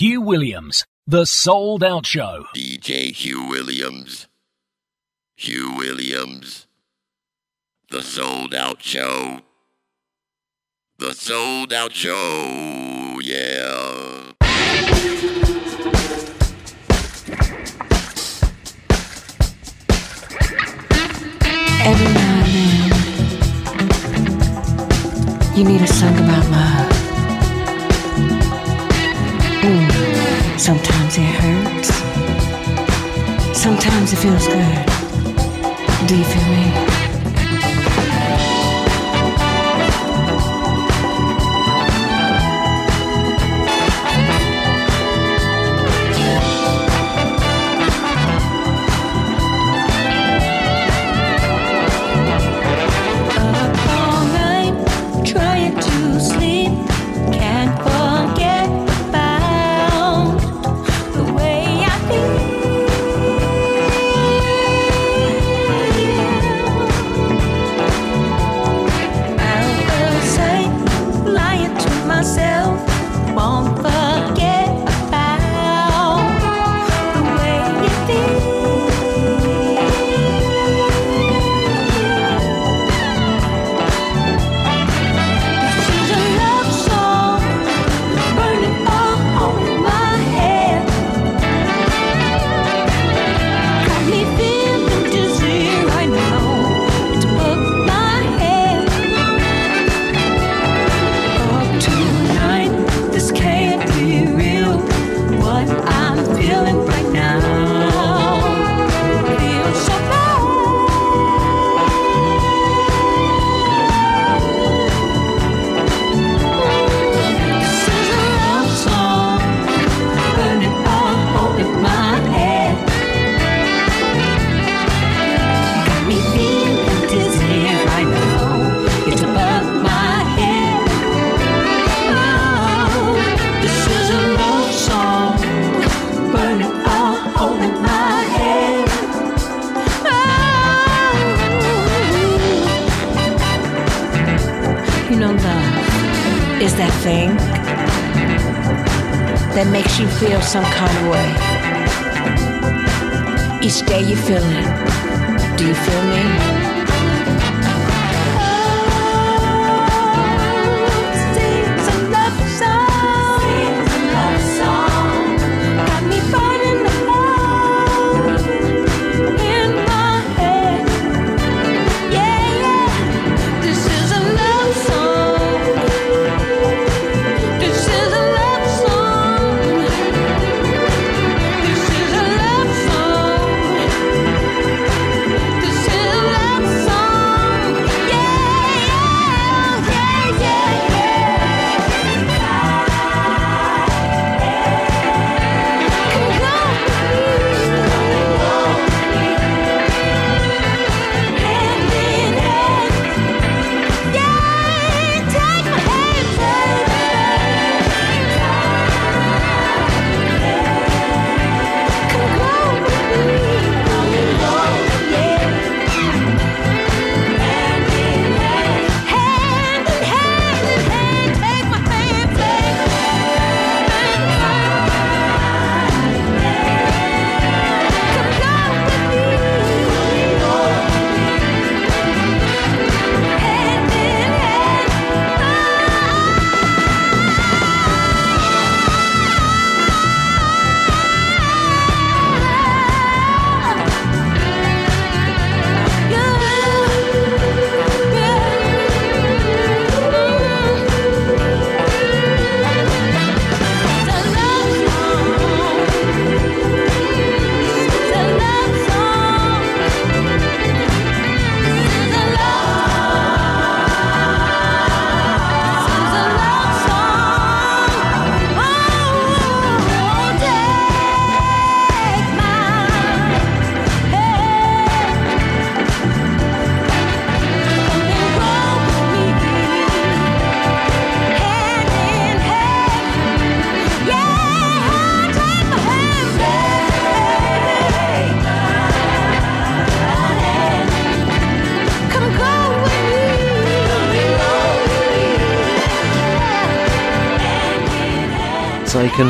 Hugh Williams, The Souled Out Show. DJ Hugh Williams. Hugh Williams. The Souled Out Show. The Souled Out Show. Yeah. Every now and then, you need a song about love. Sometimes it hurts. Sometimes it feels good. Do you feel me? That makes you feel some kind of way. Each day you feel it. Do you feel me?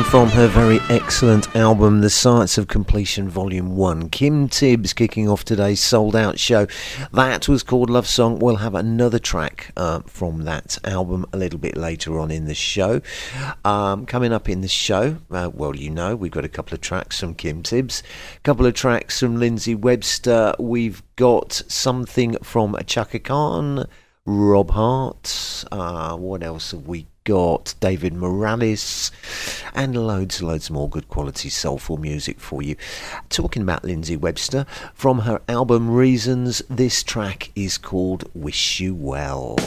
from her very excellent album, The Science of Completion Volume 1. Kim Tibbs kicking off today's souled out show. That was called Love Song. We'll have another track uh, from that album a little bit later on in the show. Um, coming up in the show, uh, well, you know, we've got a couple of tracks from Kim Tibbs, a couple of tracks from Lindsey Webster. We've got something from Chaka Khan. Rob Hardt. Uh, what else have we got David Morales and loads loads more good quality soulful music for you. Talking about Lindsey Webster, from her album Reasons, this track is called Wish You Well.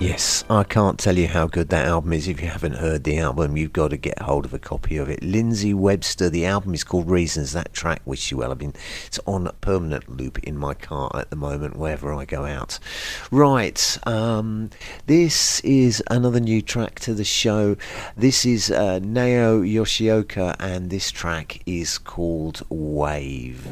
Yes, I can't tell you how good that album is. If you haven't heard the album, you've got to get hold of a copy of it. Lindsey Webster, the album is called Reasons. That track, Wish you well, I mean, it's on permanent loop in my car at the moment, wherever I go out. Right, um, this is another new track to the show. This is uh, Nao Yoshioka, and this track is called Wave.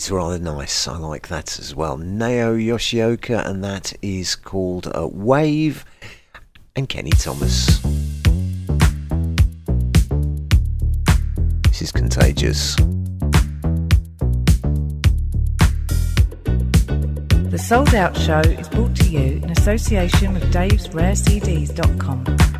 it's rather nice. I like that as well. Nao Yoshioka, and that is called a Wave, and Kenny Thomas. This is contagious. The Souled Out Show is brought to you in association with Dave's RareCDs.com.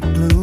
your gloom.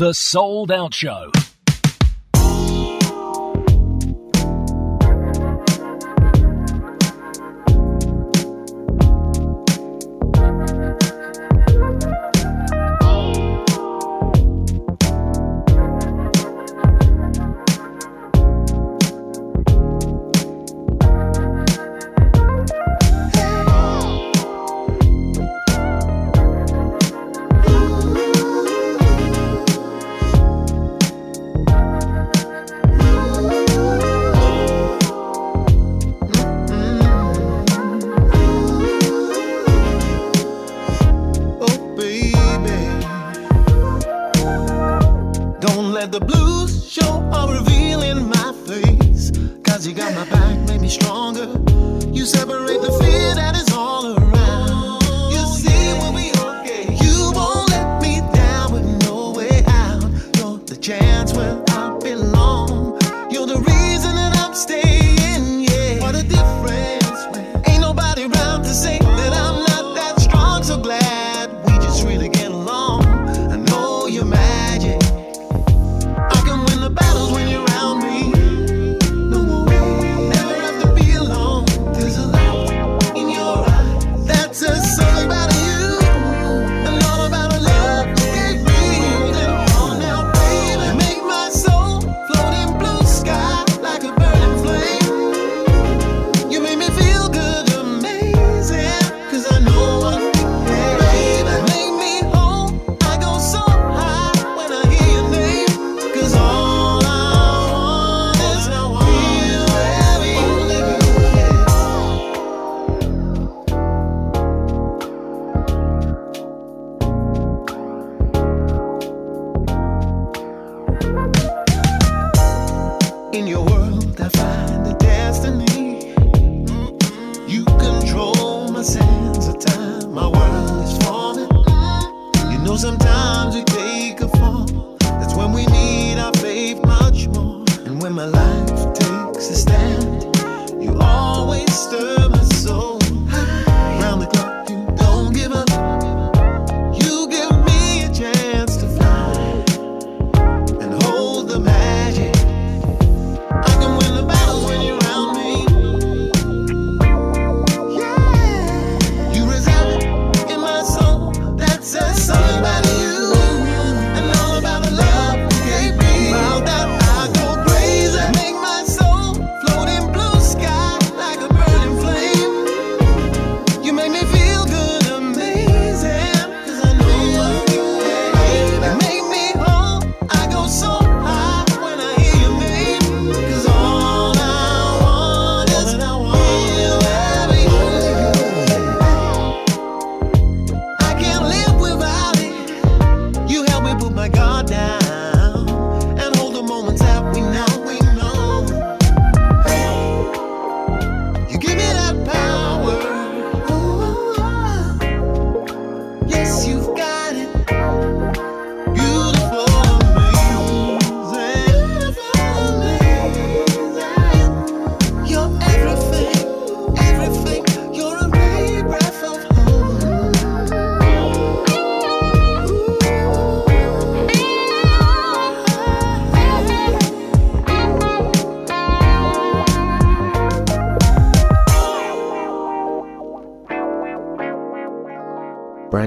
The Souled Out Show.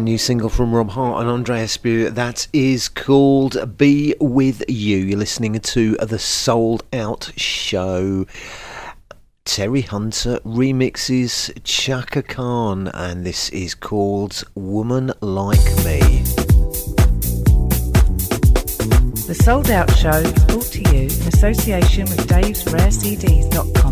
brand new single from Rob Hardt and Andre Espeut. That is called Be With You. You're listening to The Souled Out Show. Terry Hunter remixes Chaka Khan, and this is called Woman Like Me. The Souled Out Show is brought to you in association with Dave's Rare CDs.com.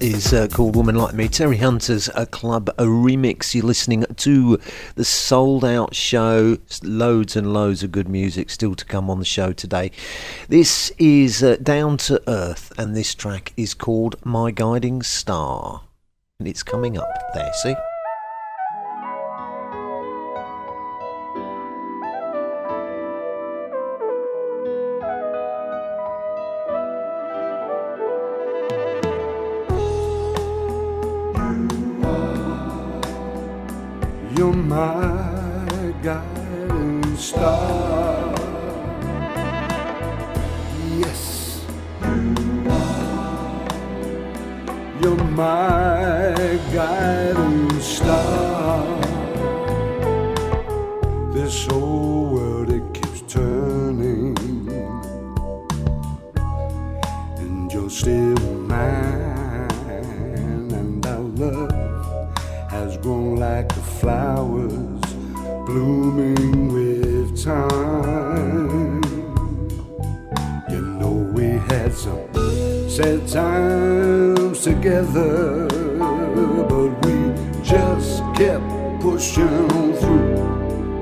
Is uh, called Woman Like Me. Terry Hunter's a club a remix. You're listening to the Souled Out show. Loads and loads of good music still to come on the show today. This is uh, Down to Earth, and this track is called My Guiding Star. And it's coming up there, see? My guiding star. Yes, you are. You're my guiding blooming with time. You know we had some sad times together, but we just kept pushing through.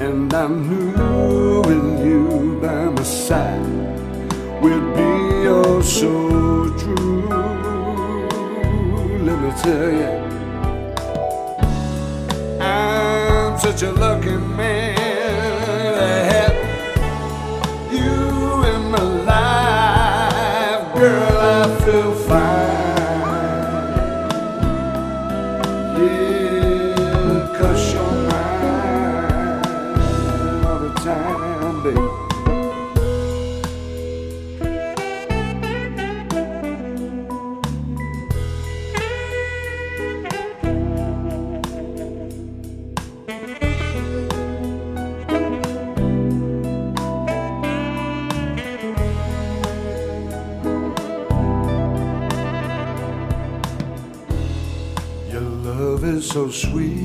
And I knew with you by my side, we'd be oh so true. Let me tell you. Such a lucky man so sweet.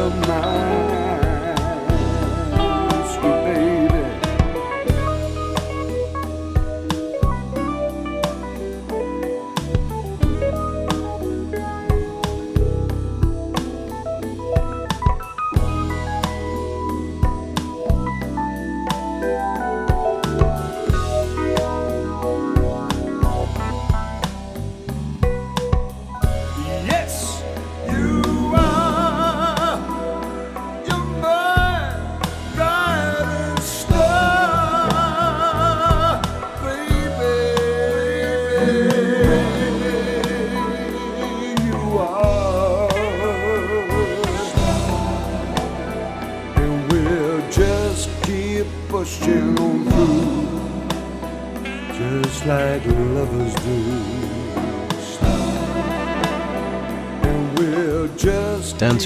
You're mine,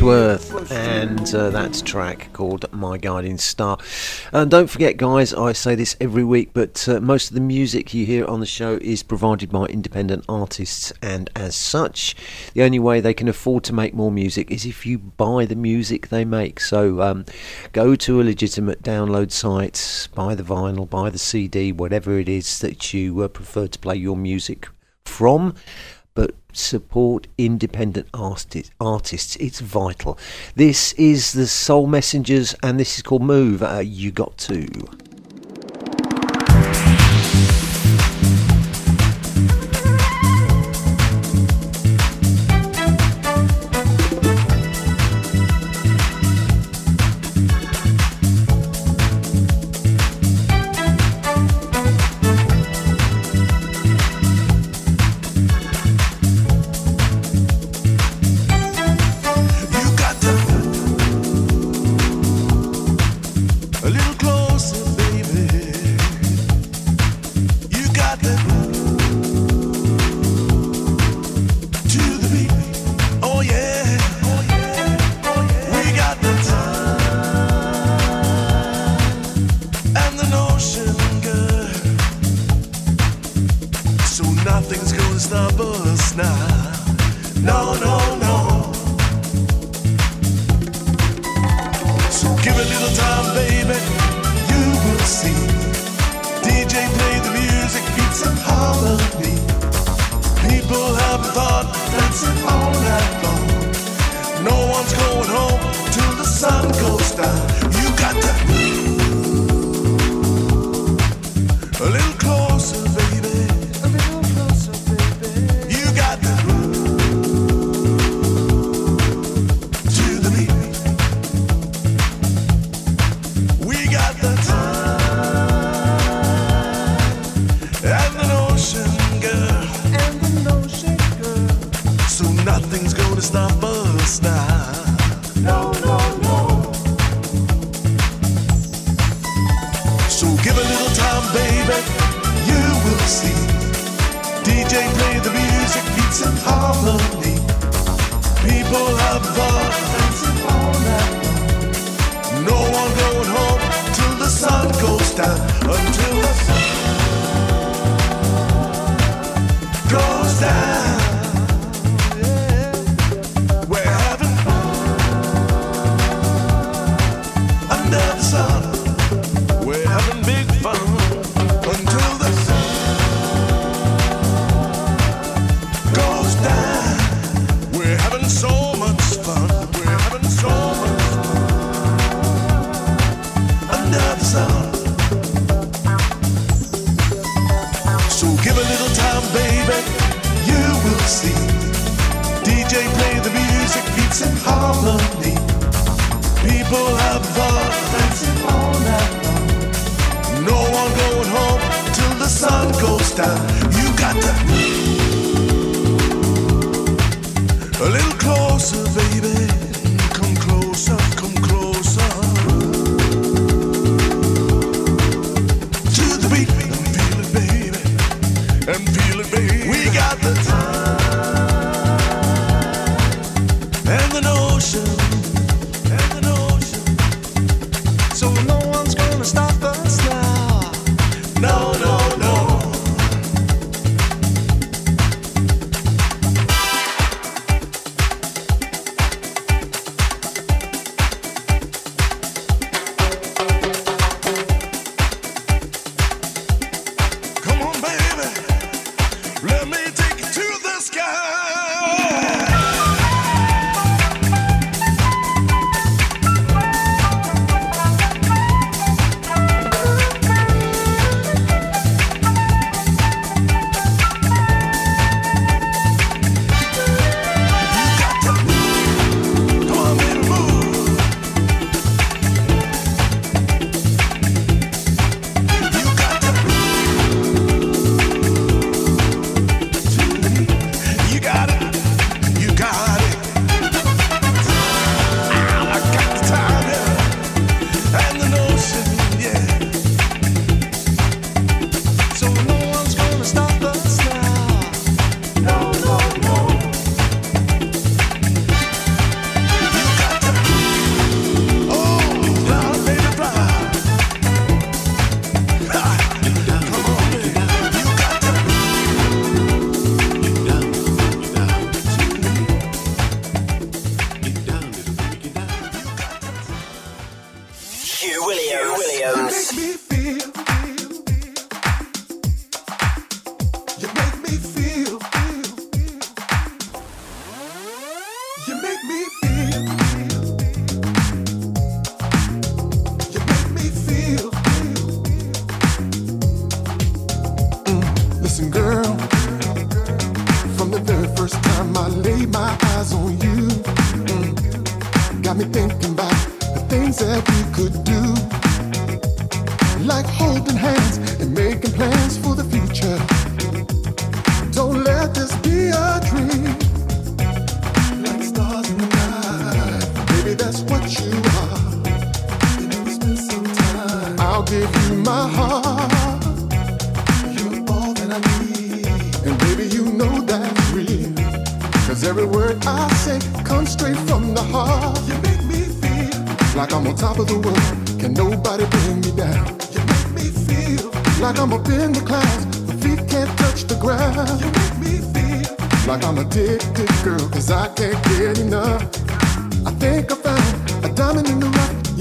Earth, and uh, that's track called My Guiding Star. And don't forget, guys, I say this every week, but uh, most of the music you hear on the show is provided by independent artists, and as such, the only way they can afford to make more music is if you buy the music they make. So um, go to a legitimate download site, buy the vinyl, buy the CD, whatever it is that you uh, prefer to play your music from but support independent arti- artists. It's vital. This is the Soul Messengers, and this is called Move. Uh, you got to.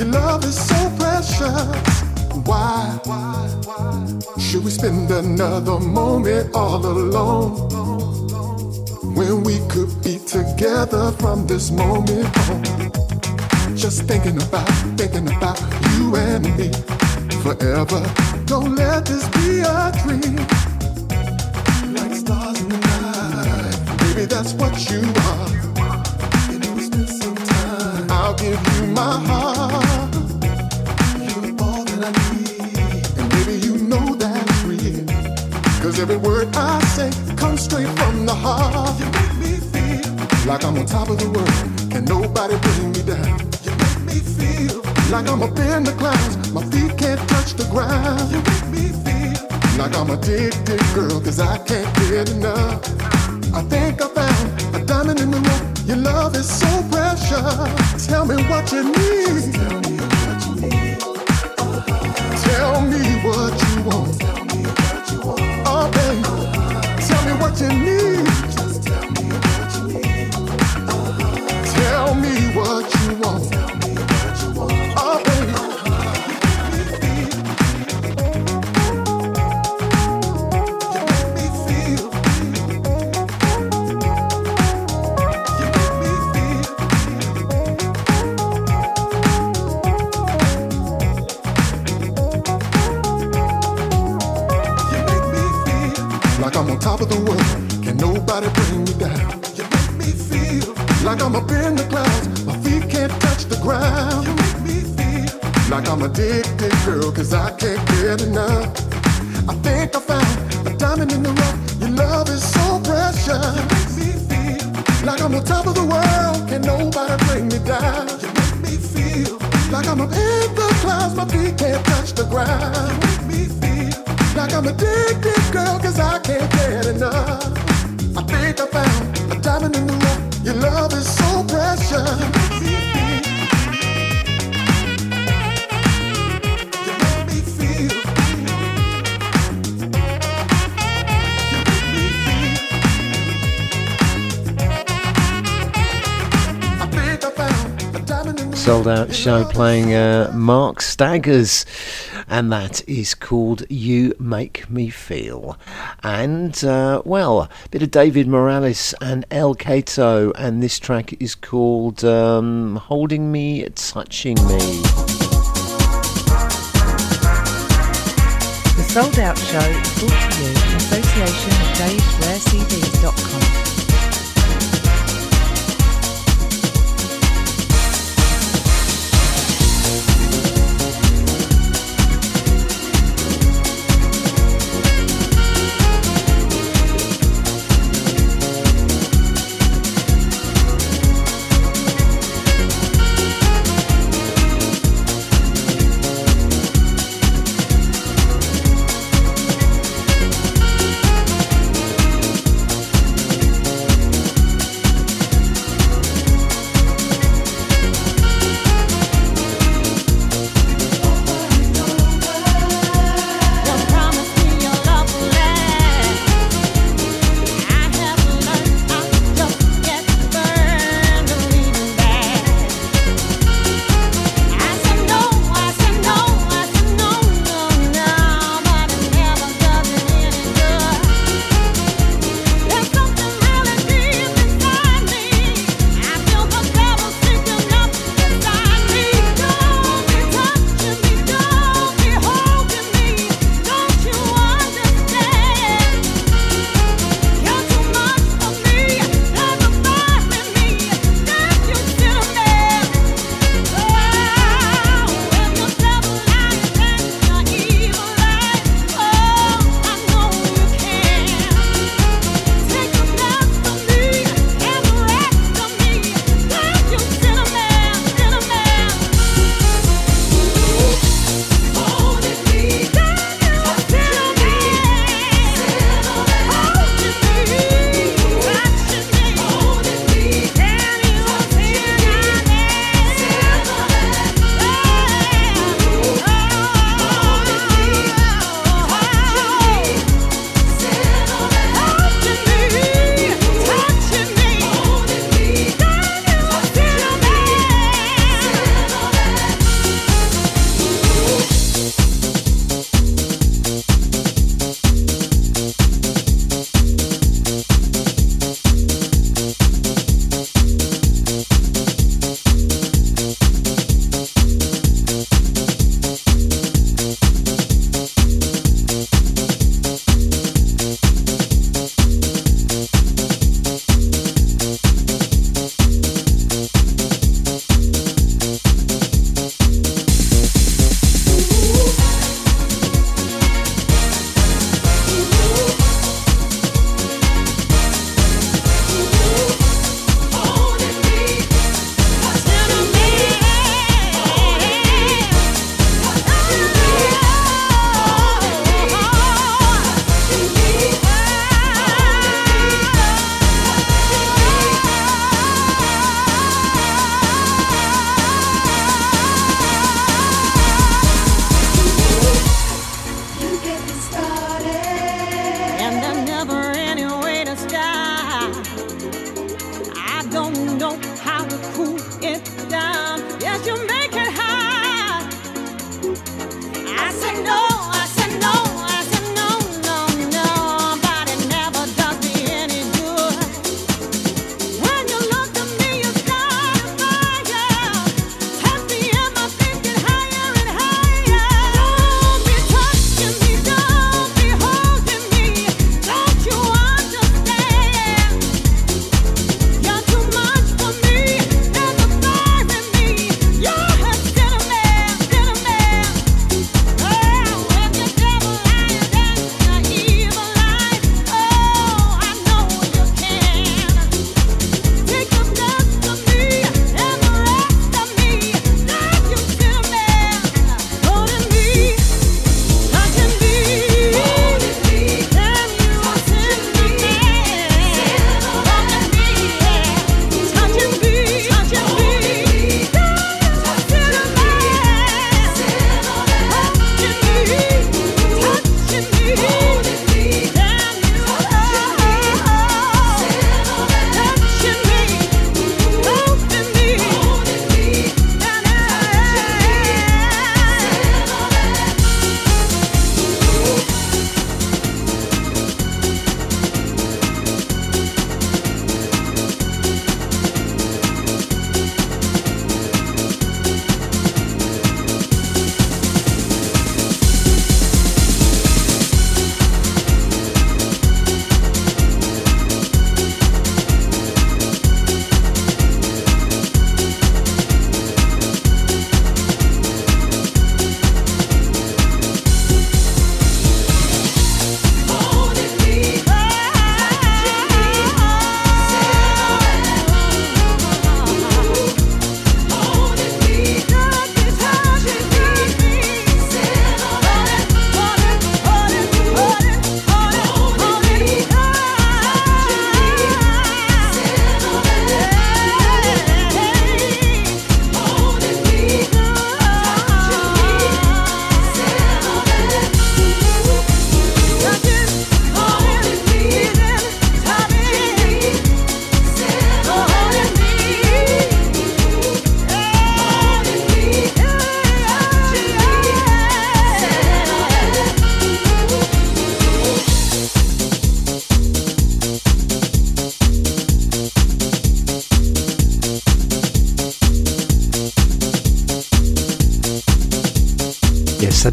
Your love is so precious. Why should we spend another moment all alone when we could be together from this moment on? Just thinking about, thinking about you and me forever. Don't let this be a dream. Like stars in the night, baby, that's what you are. You know, some time. I'll give you my heart. And baby, you know that's real. Cause every word I say comes straight from the heart. You make me feel like I'm on top of the world. Can nobody bring me down? You make me feel like I'm up in the clouds. My feet can't touch the ground. You make me feel like I'm addicted, girl, cause I can't get enough. I think I found a diamond in the rough. Your love is so precious. Tell me what you need. Tell me what you want. Tell me what you want. Oh, baby. Tell me what you need. Show playing uh, Marc Staggers, and that is called You Make Me Feel. And, uh, well, a bit of David Morales and Elle Cato, and this track is called um, Holding Me, Touching Me. The Souled Out Show is brought to you in association with Dave'sRareCDs.com.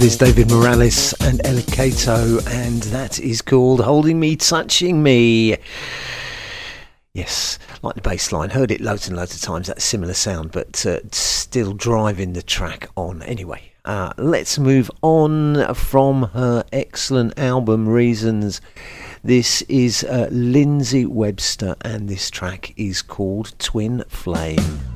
That is David Morales and Elle Cato, and that is called Holding Me, Touching Me. Yes, like the bass line. Heard it loads and loads of times, that similar sound, but uh, still driving the track on. Anyway, uh, let's move on from her excellent album, Reasons. This is uh, Lindsey Webster, and this track is called Twin Flame.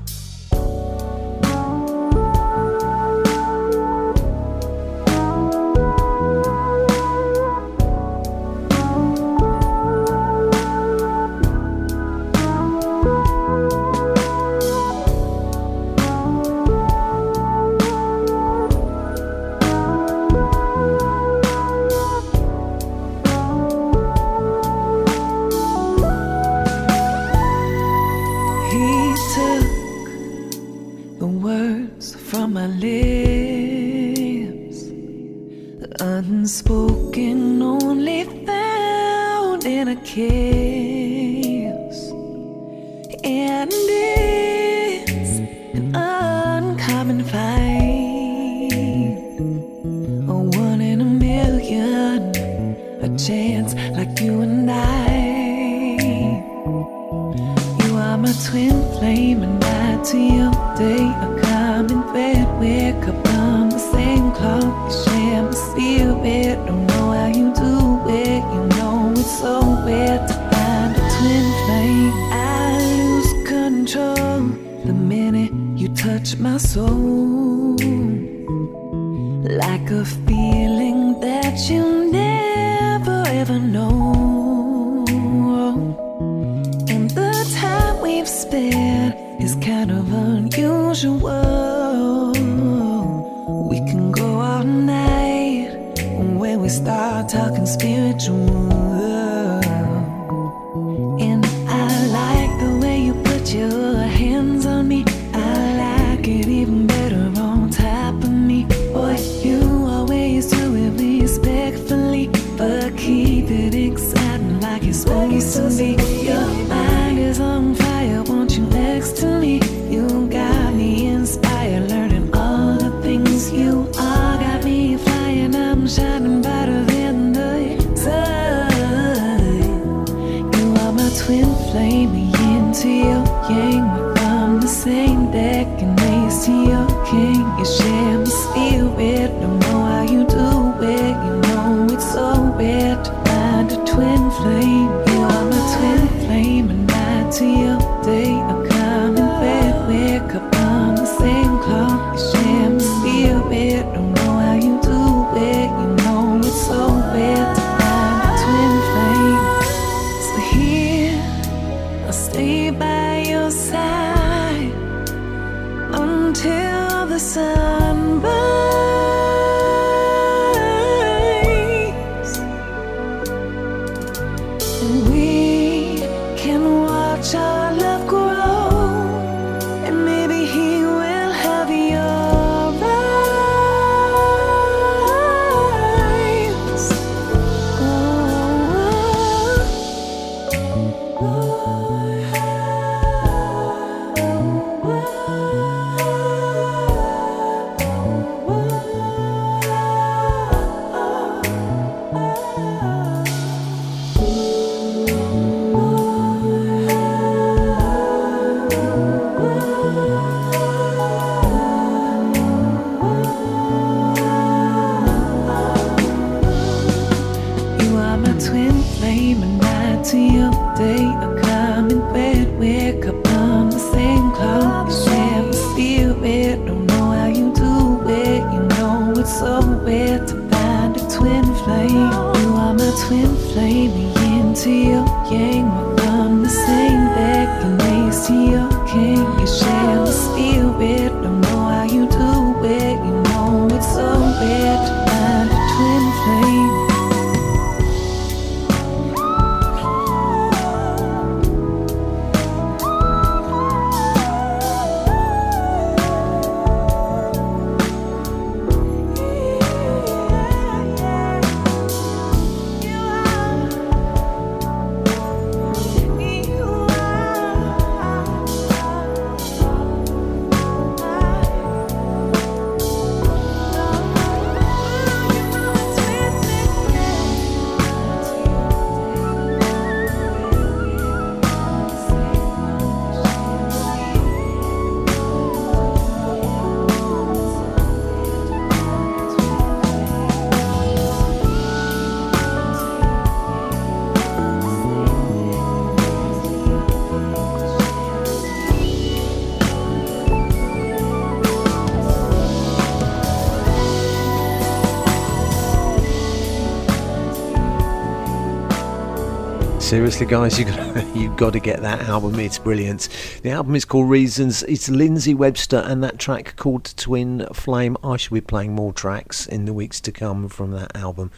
Seriously, guys, you got you got to get that album. It's brilliant. The album is called Reasons. It's Lindsey Webster and that track called Twin Flame. I shall be playing more tracks in the weeks to come from that album.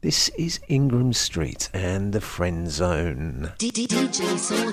This is Ingram Street and the Friend Zone. DJ Soul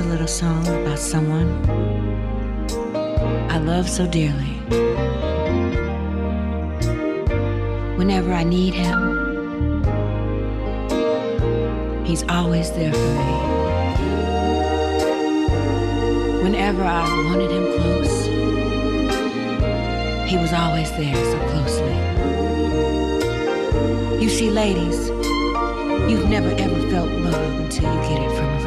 A little song about someone I love so dearly. whenever I need him. He's always there for me. Whenever I wanted him close, He was always there so closely. You see, ladies, you've never ever felt love until you get it from a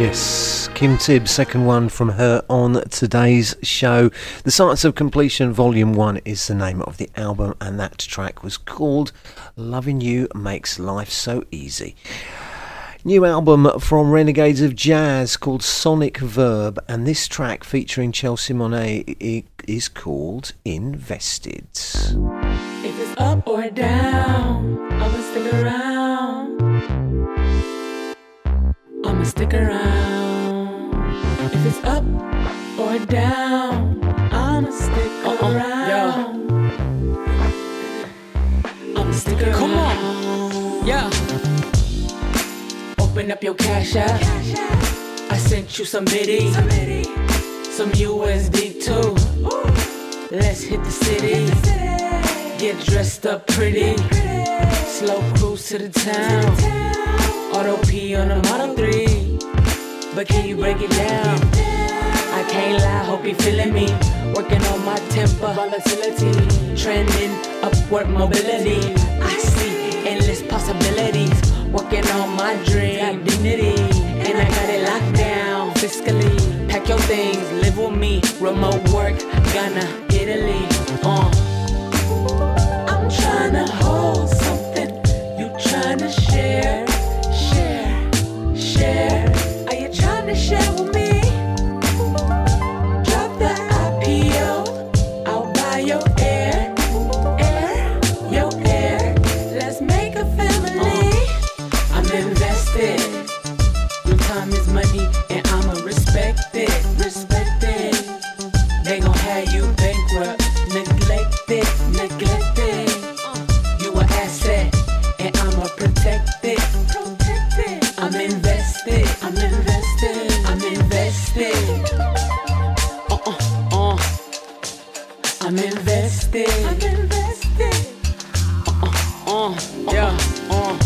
Yes, Kim Tibbs, second one from her on today's show. The Science of Completion Volume 1 is the name of the album, and that track was called Loving You Makes Life So Easy. New album from Renegades of Jazz called Sonic Verb, and this track featuring Chelsea Monet is called Invested. If it's up or down, I'ma stick around. I'ma stick around. If it's up or down, I'ma stick oh, oh, around. I'ma stick around. Come on, yeah. Open up your cash app. I sent you some biddies, some USD too. Let's hit the city. Get dressed up pretty. Slow cruise to the town. Auto P on a Model 3. But can you break it down? I can't lie, hope you feeling me. Working on my temper, volatility. Trending upward mobility. I see endless possibilities. Working on my dream, dignity. And I got it locked down fiscally. Pack your things, live with me. Remote work, Ghana, Italy. Uh. I'm trying to hold something. You trying to share, share, share. Invested. I'm invested. Uh, yeah, uh.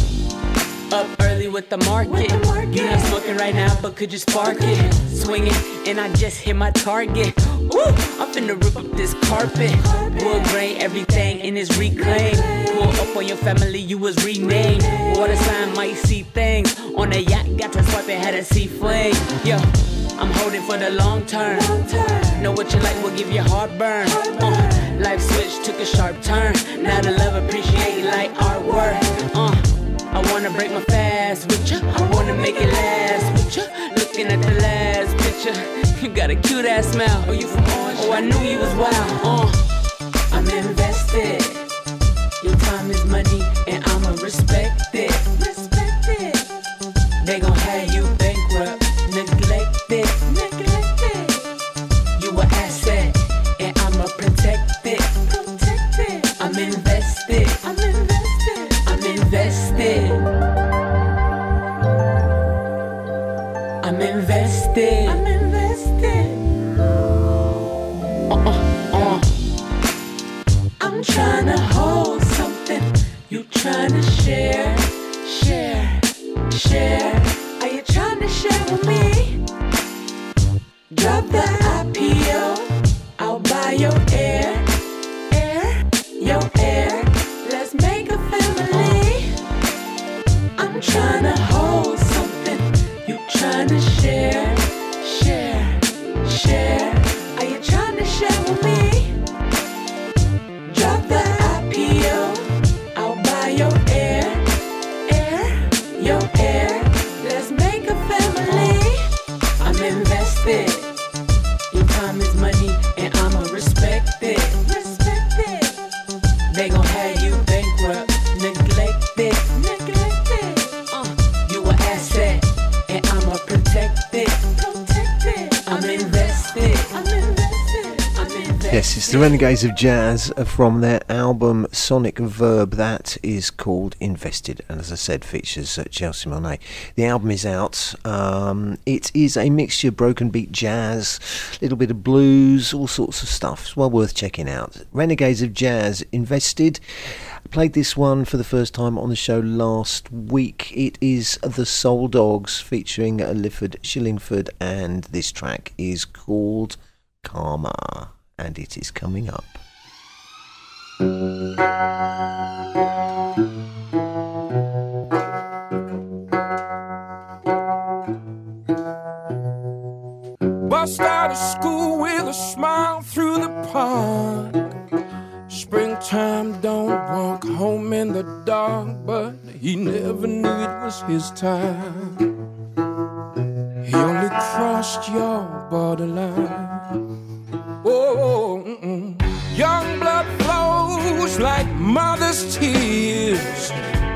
Up early with the market. You're not smoking right now, but could you spark it? Swinging, and I just hit my target. Woo! I'm finna rip up this carpet. Wood grain, everything in is reclaimed. Pull up on your family, you was renamed. Water sign might see things. On a yacht, got to swipe and had a sea flame. Yeah. I'm holding for the long term. Know what you like will give you heartburn. Uh, life switch took a sharp turn. Now the love appreciate like artwork. Uh, I wanna break my fast with ya. I wanna make it last with ya. Looking at the last picture, you got a cute ass smile. Oh, you from Orange? Oh, I knew you was wild. Uh, I'm invested. Your time is money, and I'ma respect it. You tryna share, share, share. Are you trying to share with me? Drop the IPO. Renegades of Jazz from their album Sonic Verb. That is called Invested, and as I said, features uh, Chelsea Monet. The album is out. Um, it is a mixture of broken beat jazz, a little bit of blues, all sorts of stuff. It's well worth checking out. Renegades of Jazz Invested. Played this one for the first time on the show last week. It is The Soul Dogs featuring Lifford Shillingford, and this track is called Karma, and it is coming up. Bust out of school with a smile through the park. Springtime don't walk home in the dark, but he never knew it was his time. He only crossed your borderline. Oh, mm-mm. young blood flows like mother's tears.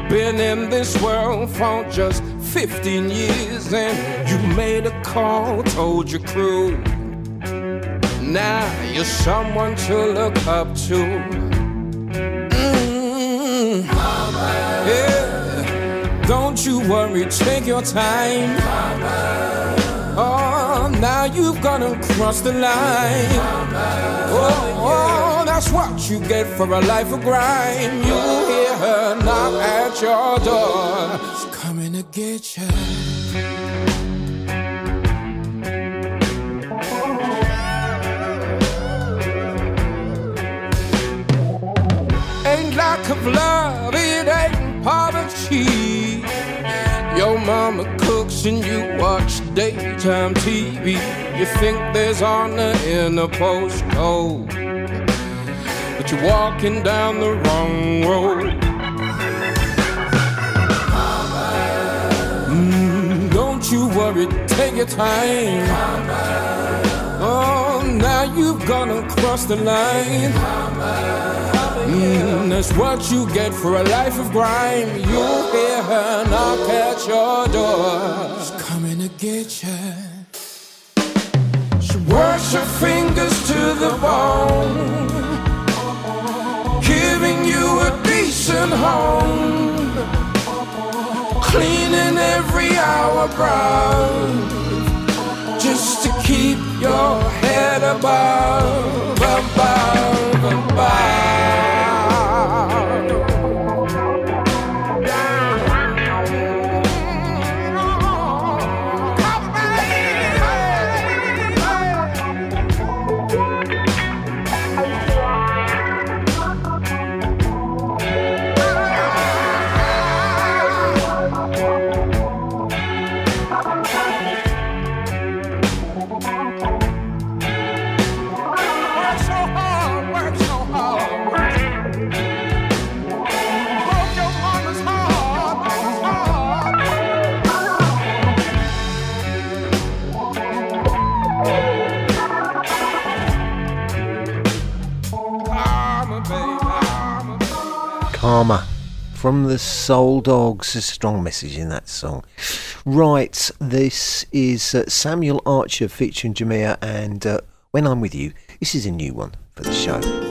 Been in this world for just 15 years, and you made a call, told your crew. Now you're someone to look up to. Mm. Yeah. Don't you worry, take your time. Oh, now you've gonna cross the line. Oh, oh, that's what you get for a life of crime. You hear her knock at your door. She's coming to get you. Ain't lack of love, it ain't poverty. Your mama cooks and you watch daytime TV. You think there's honor in a postcode, but you're walking down the wrong road. Mm, don't you worry, take your time. Oh, now you've gone across the line. Mm, that's what you get for a life of grime. You'll hear her knock at your door. She's coming to get you. She works her fingers to the bone, giving you a decent home, cleaning every hour brown, just to keep your head above, above, above. from the Soul Dogs. A strong message in that song. Right, this is uh, Samuel Archer featuring Jamia, and uh, When I'm With You. This is a new one for the show.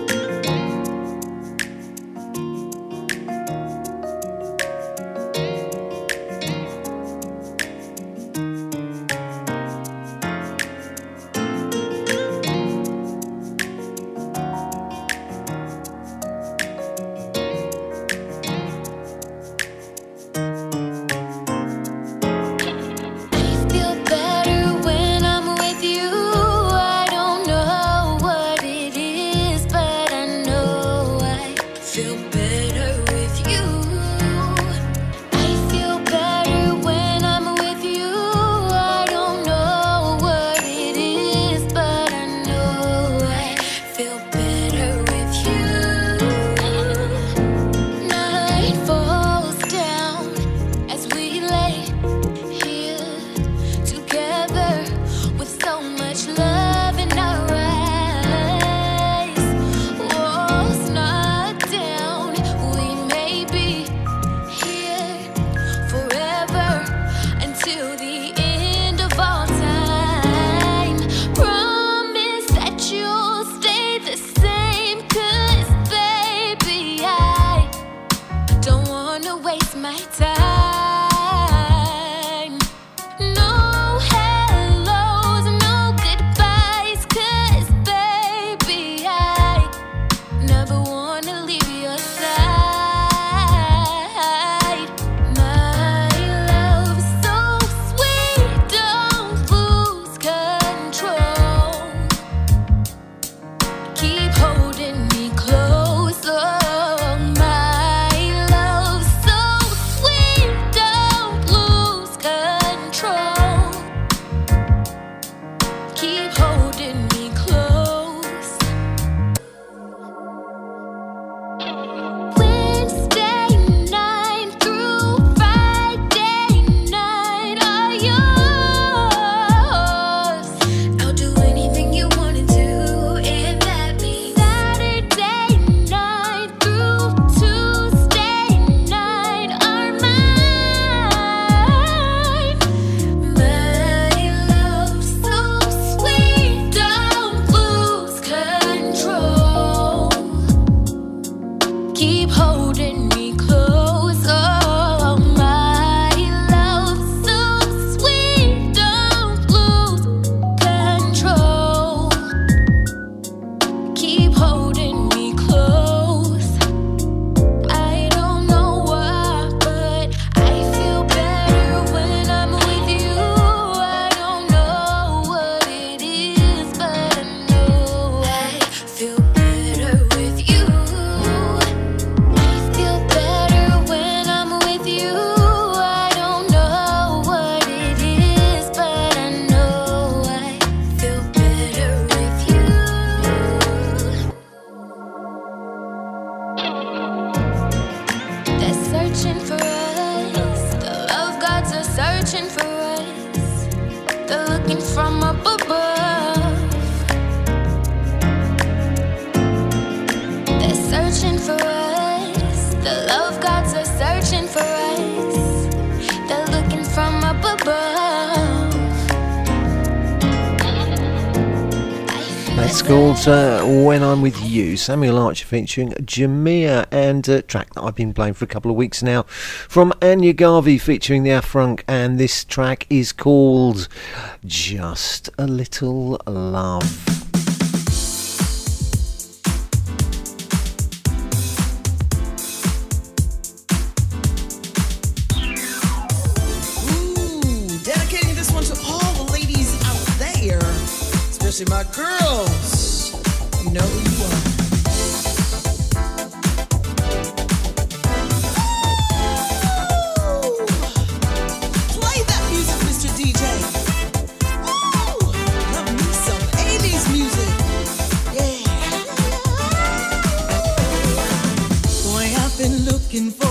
Samuel Archer featuring Jamia, and a track that I've been playing for a couple of weeks now from Ania Garvey featuring the Afrunk, and this track is called Just a Little Love. my girls. You know looking for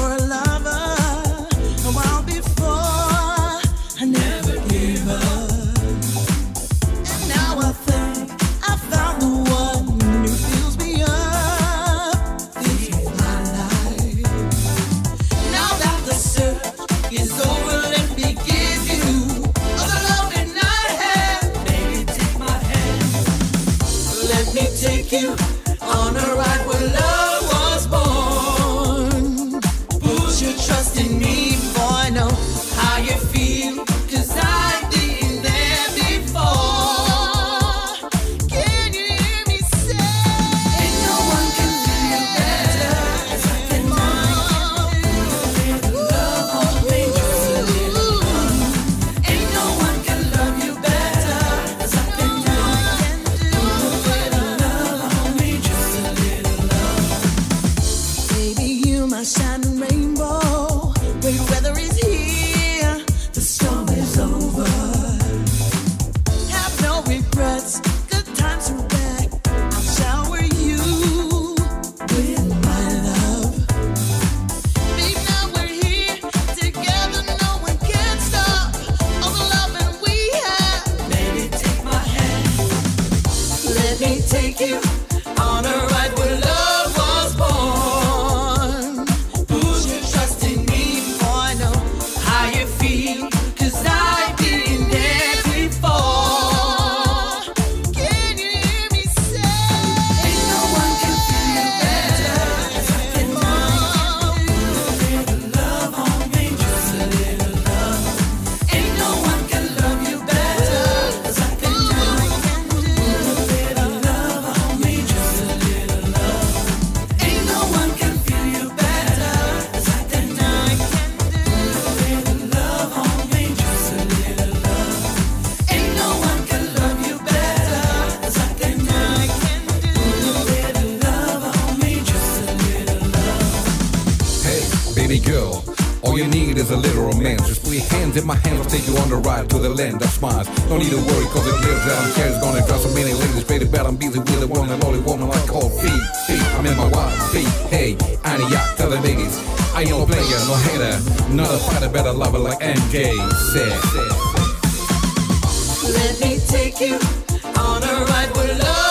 Baby girl, all you need is a little romance. Just put your hands in my hands, I'll take you on the ride to the land of smiles. Don't need to worry, cause it lives downstairs. Gonna cross so many ladies, baby, bet I'm busy with the one and only woman I call Fee. Fee, I'm in my wild feet. Hey, Ania, tell the ladies, I ain't no player, no hater. Not a fighter, better lover like MJ said. Let me take you on a ride with love.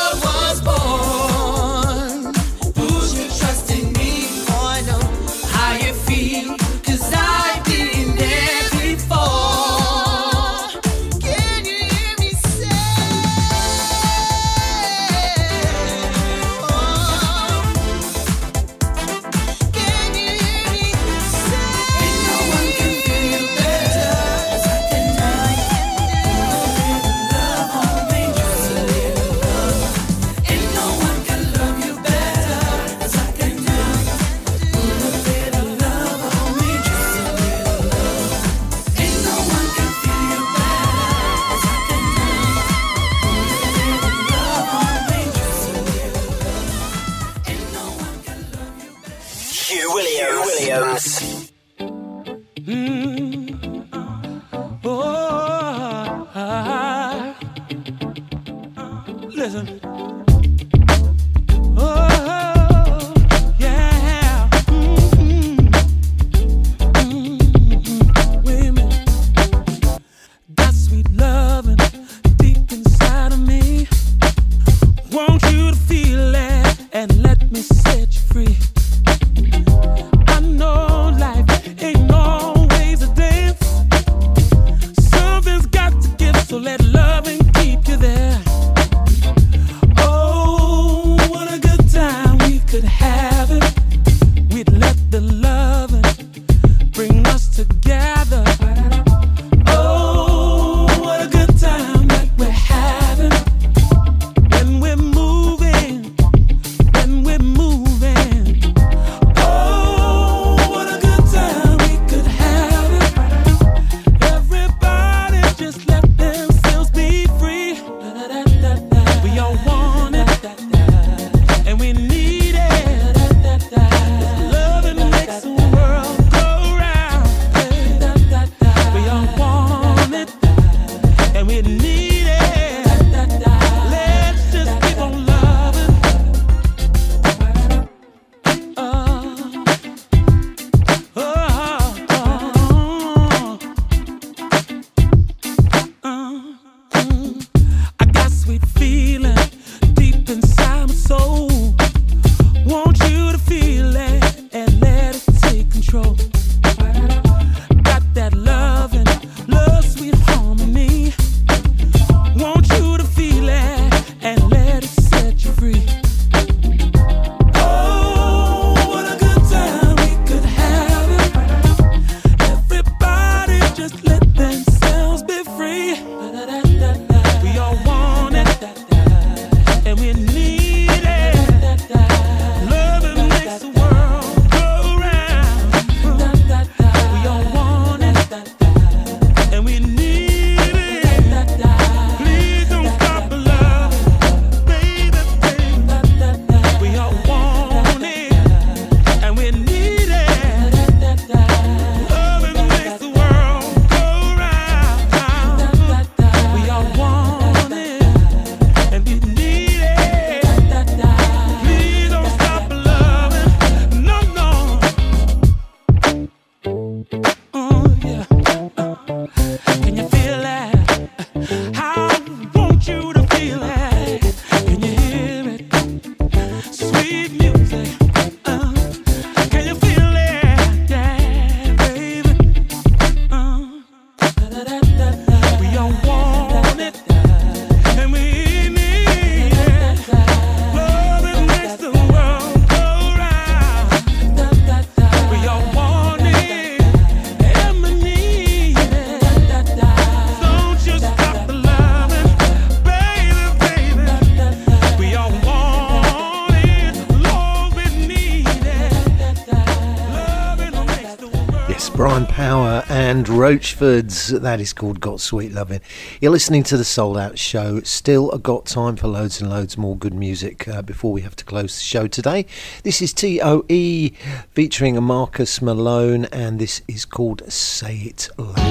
Roachfords. That is called Got Sweet Loving. You're listening to the Souled Out Show. Still got time for loads and loads more good music uh, before we have to close the show today. This is TOE featuring Marcus Malone, and this is called Say It Loud.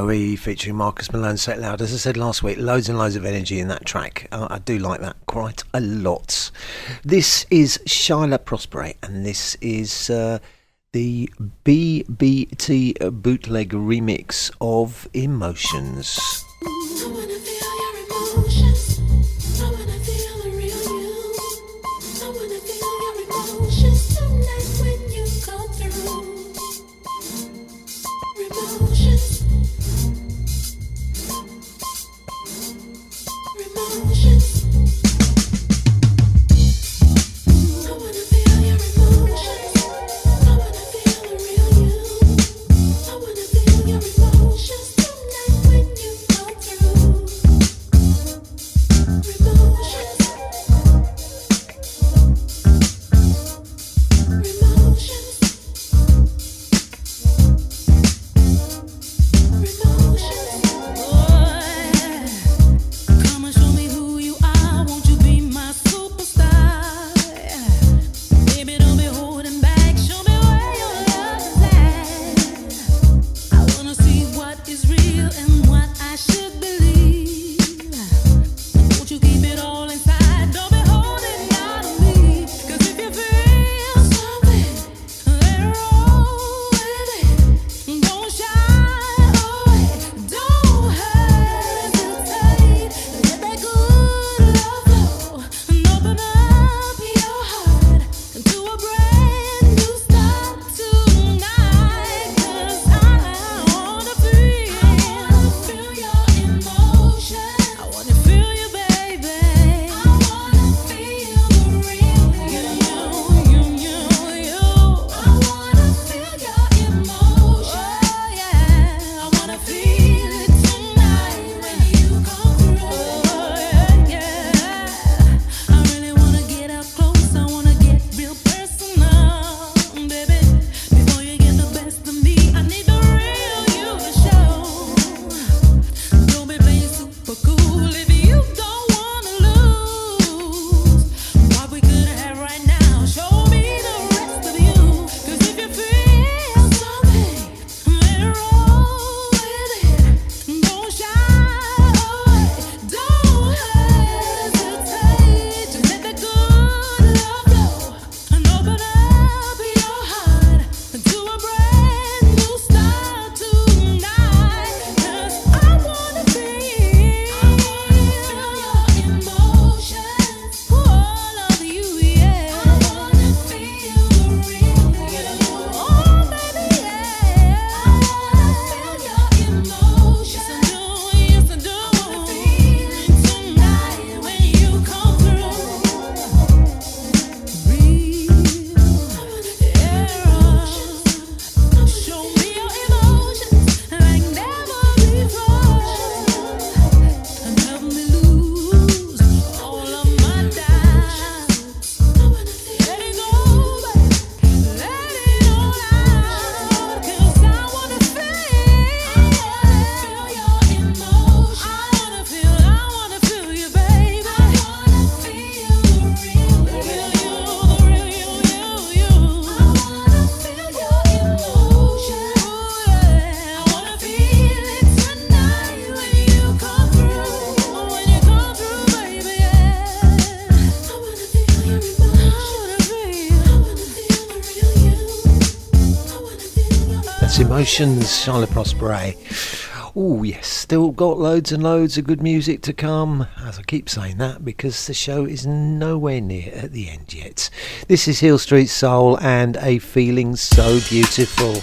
Featuring Marcus Malone Set Loud. As I said last week, loads and loads of energy in that track. Uh, I do like that quite a lot. This is Shaila Prospere, and this is uh, the BBT bootleg remix of Emotions. Emotions, Shaila Prospere. Eh? Oh, yes, still got loads and loads of good music to come. As I keep saying that, because the show is nowhere near at the end yet. This is Hill Street Soul and a feeling so beautiful.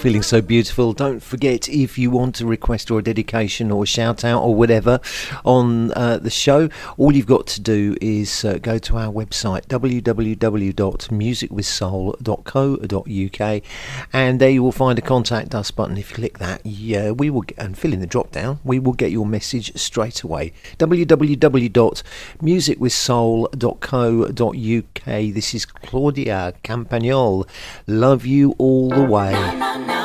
feeling so beautiful. Don't forget if you want a request or a dedication or a shout out or whatever on uh, the show, all you've got to do is uh, go to our website www.musicwithsoul.co.uk and there you will find a contact us button. If you click that, yeah, we will get, and fill in the drop down. We will get your message straight away. www.musicwithsoul.co.uk. This is Claudia Campagnol. Love you all the way.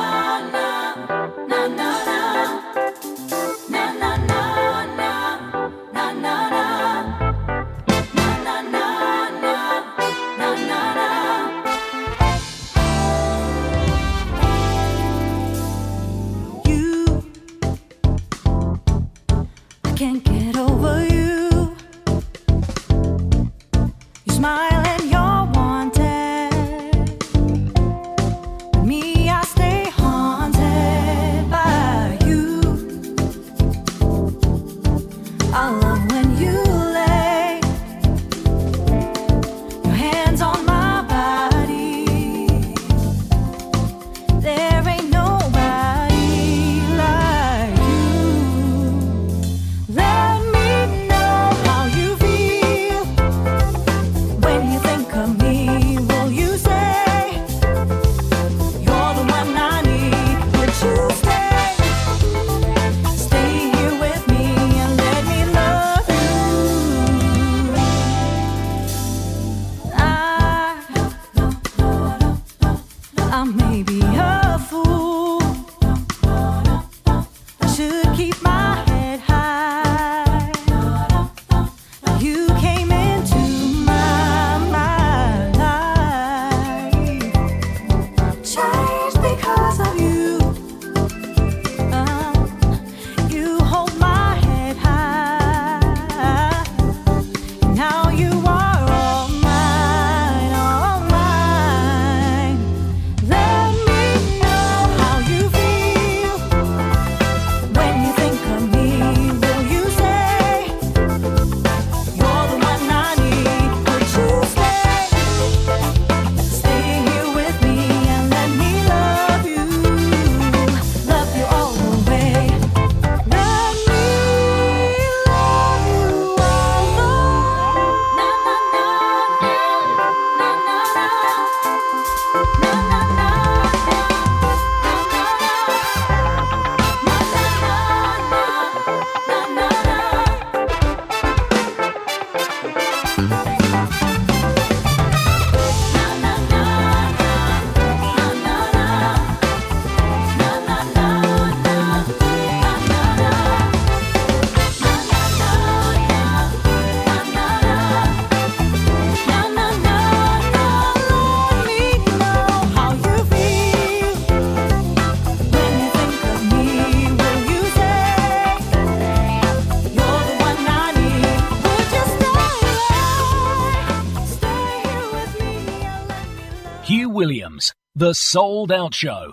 The Souled Out Show.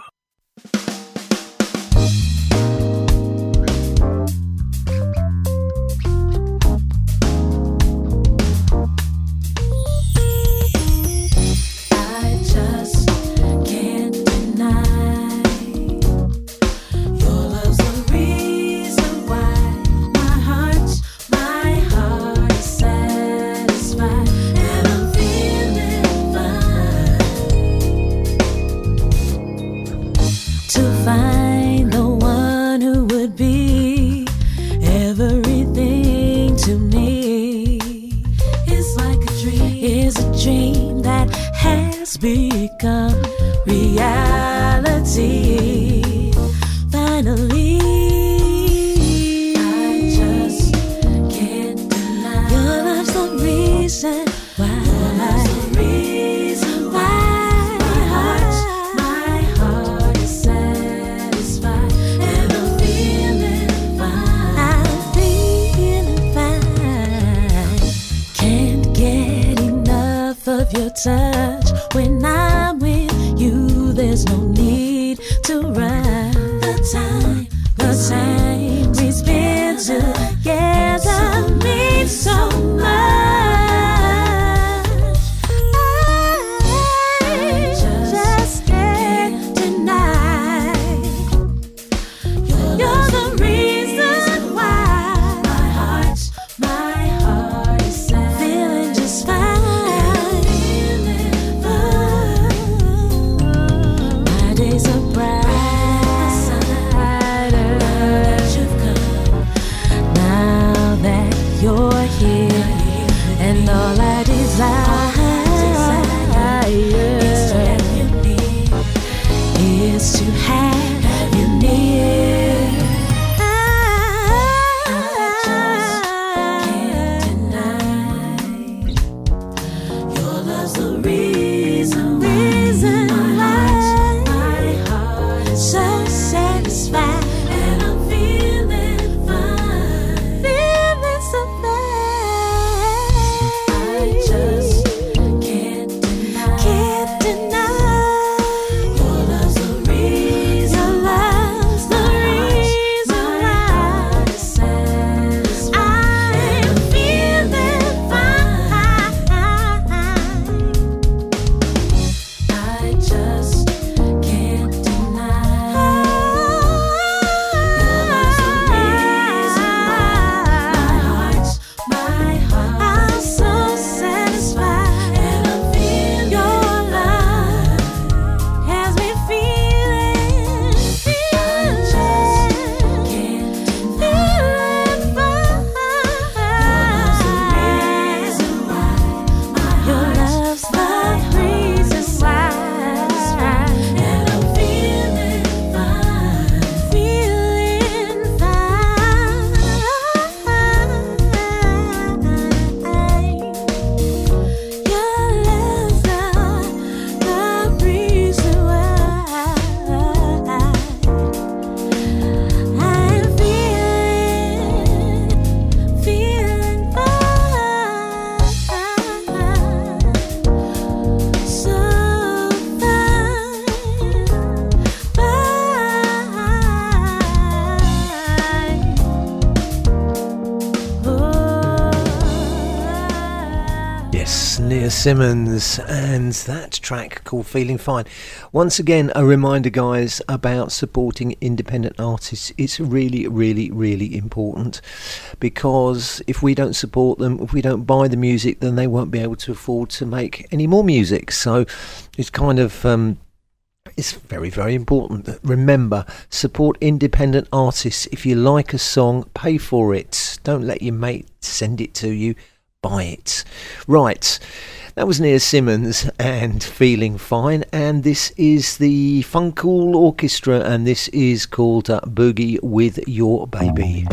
there's no Simmons and that track called Feeling Fine. Once again, a reminder, guys, about supporting independent artists. It's really, really, really important because if we don't support them, if we don't buy the music, then they won't be able to afford to make any more music. So it's kind of. Um, it's very, very important. Remember, support independent artists. If you like a song, pay for it. Don't let your mate send it to you by it. Right, that was Nia Simmons and Feeling Fine, and this is the Funkool Orchestra, and this is called uh, Boogie with Your Baby.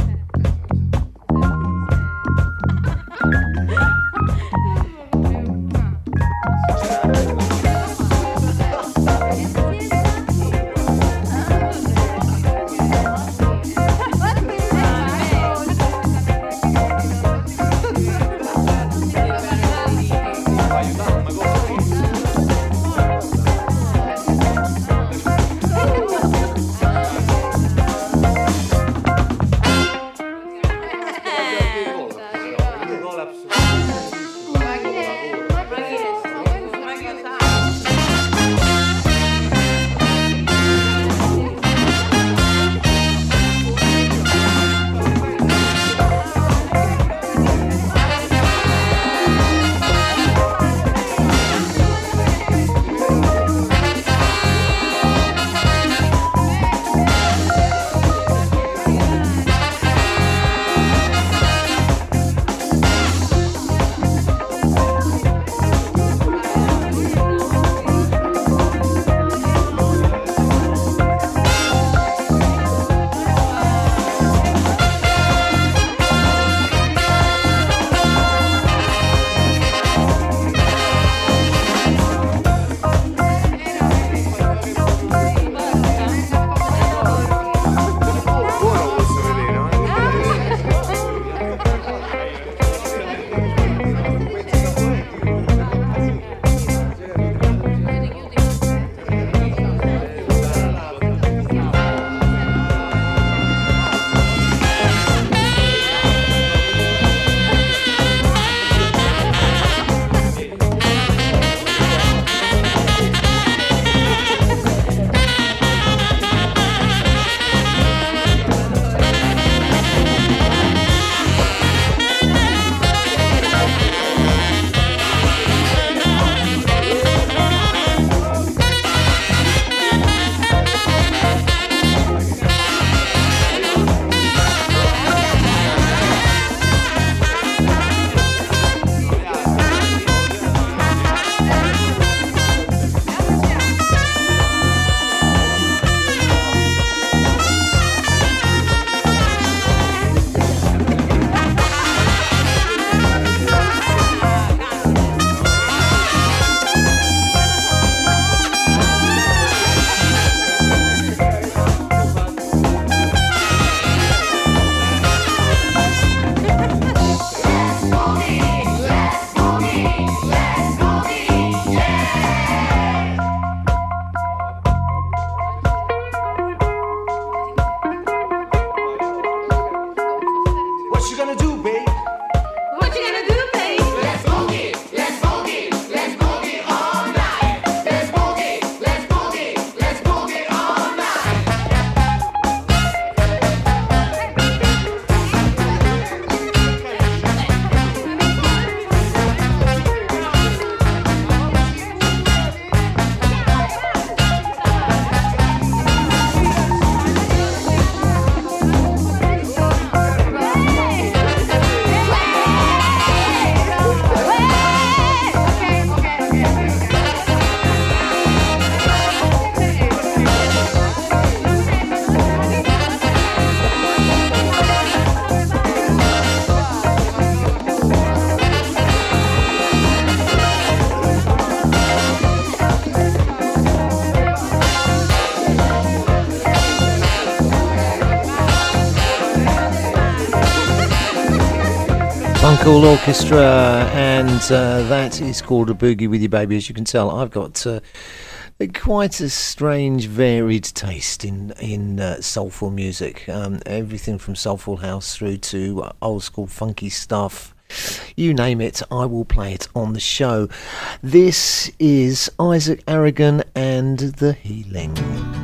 Cool Orchestra, and uh, that is called A Boogie with Your Baby. As you can tell, I've got uh, quite a strange, varied taste in in uh, soulful music. Um, everything from soulful house through to old school funky stuff. You name it, I will play it on the show. This is Isaac Aragon and the Healing.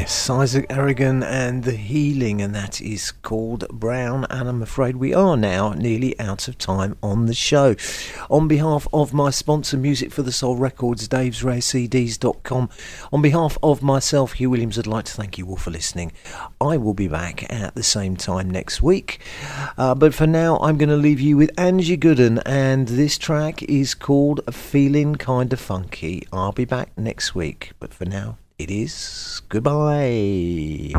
Yes, Isaac Aragon and the Healing, and that is called Brown. And I'm afraid we are now nearly out of time on the show. On behalf of my sponsor, Music for the Soul Records, Dave's Rare CDs.com, on behalf of myself, Hugh Williams, I'd like to thank you all for listening. I will be back at the same time next week. Uh, but for now, I'm going to leave you with Angie Gooden, and this track is called Feeling Kinda Funky. I'll be back next week, but for now, it is goodbye.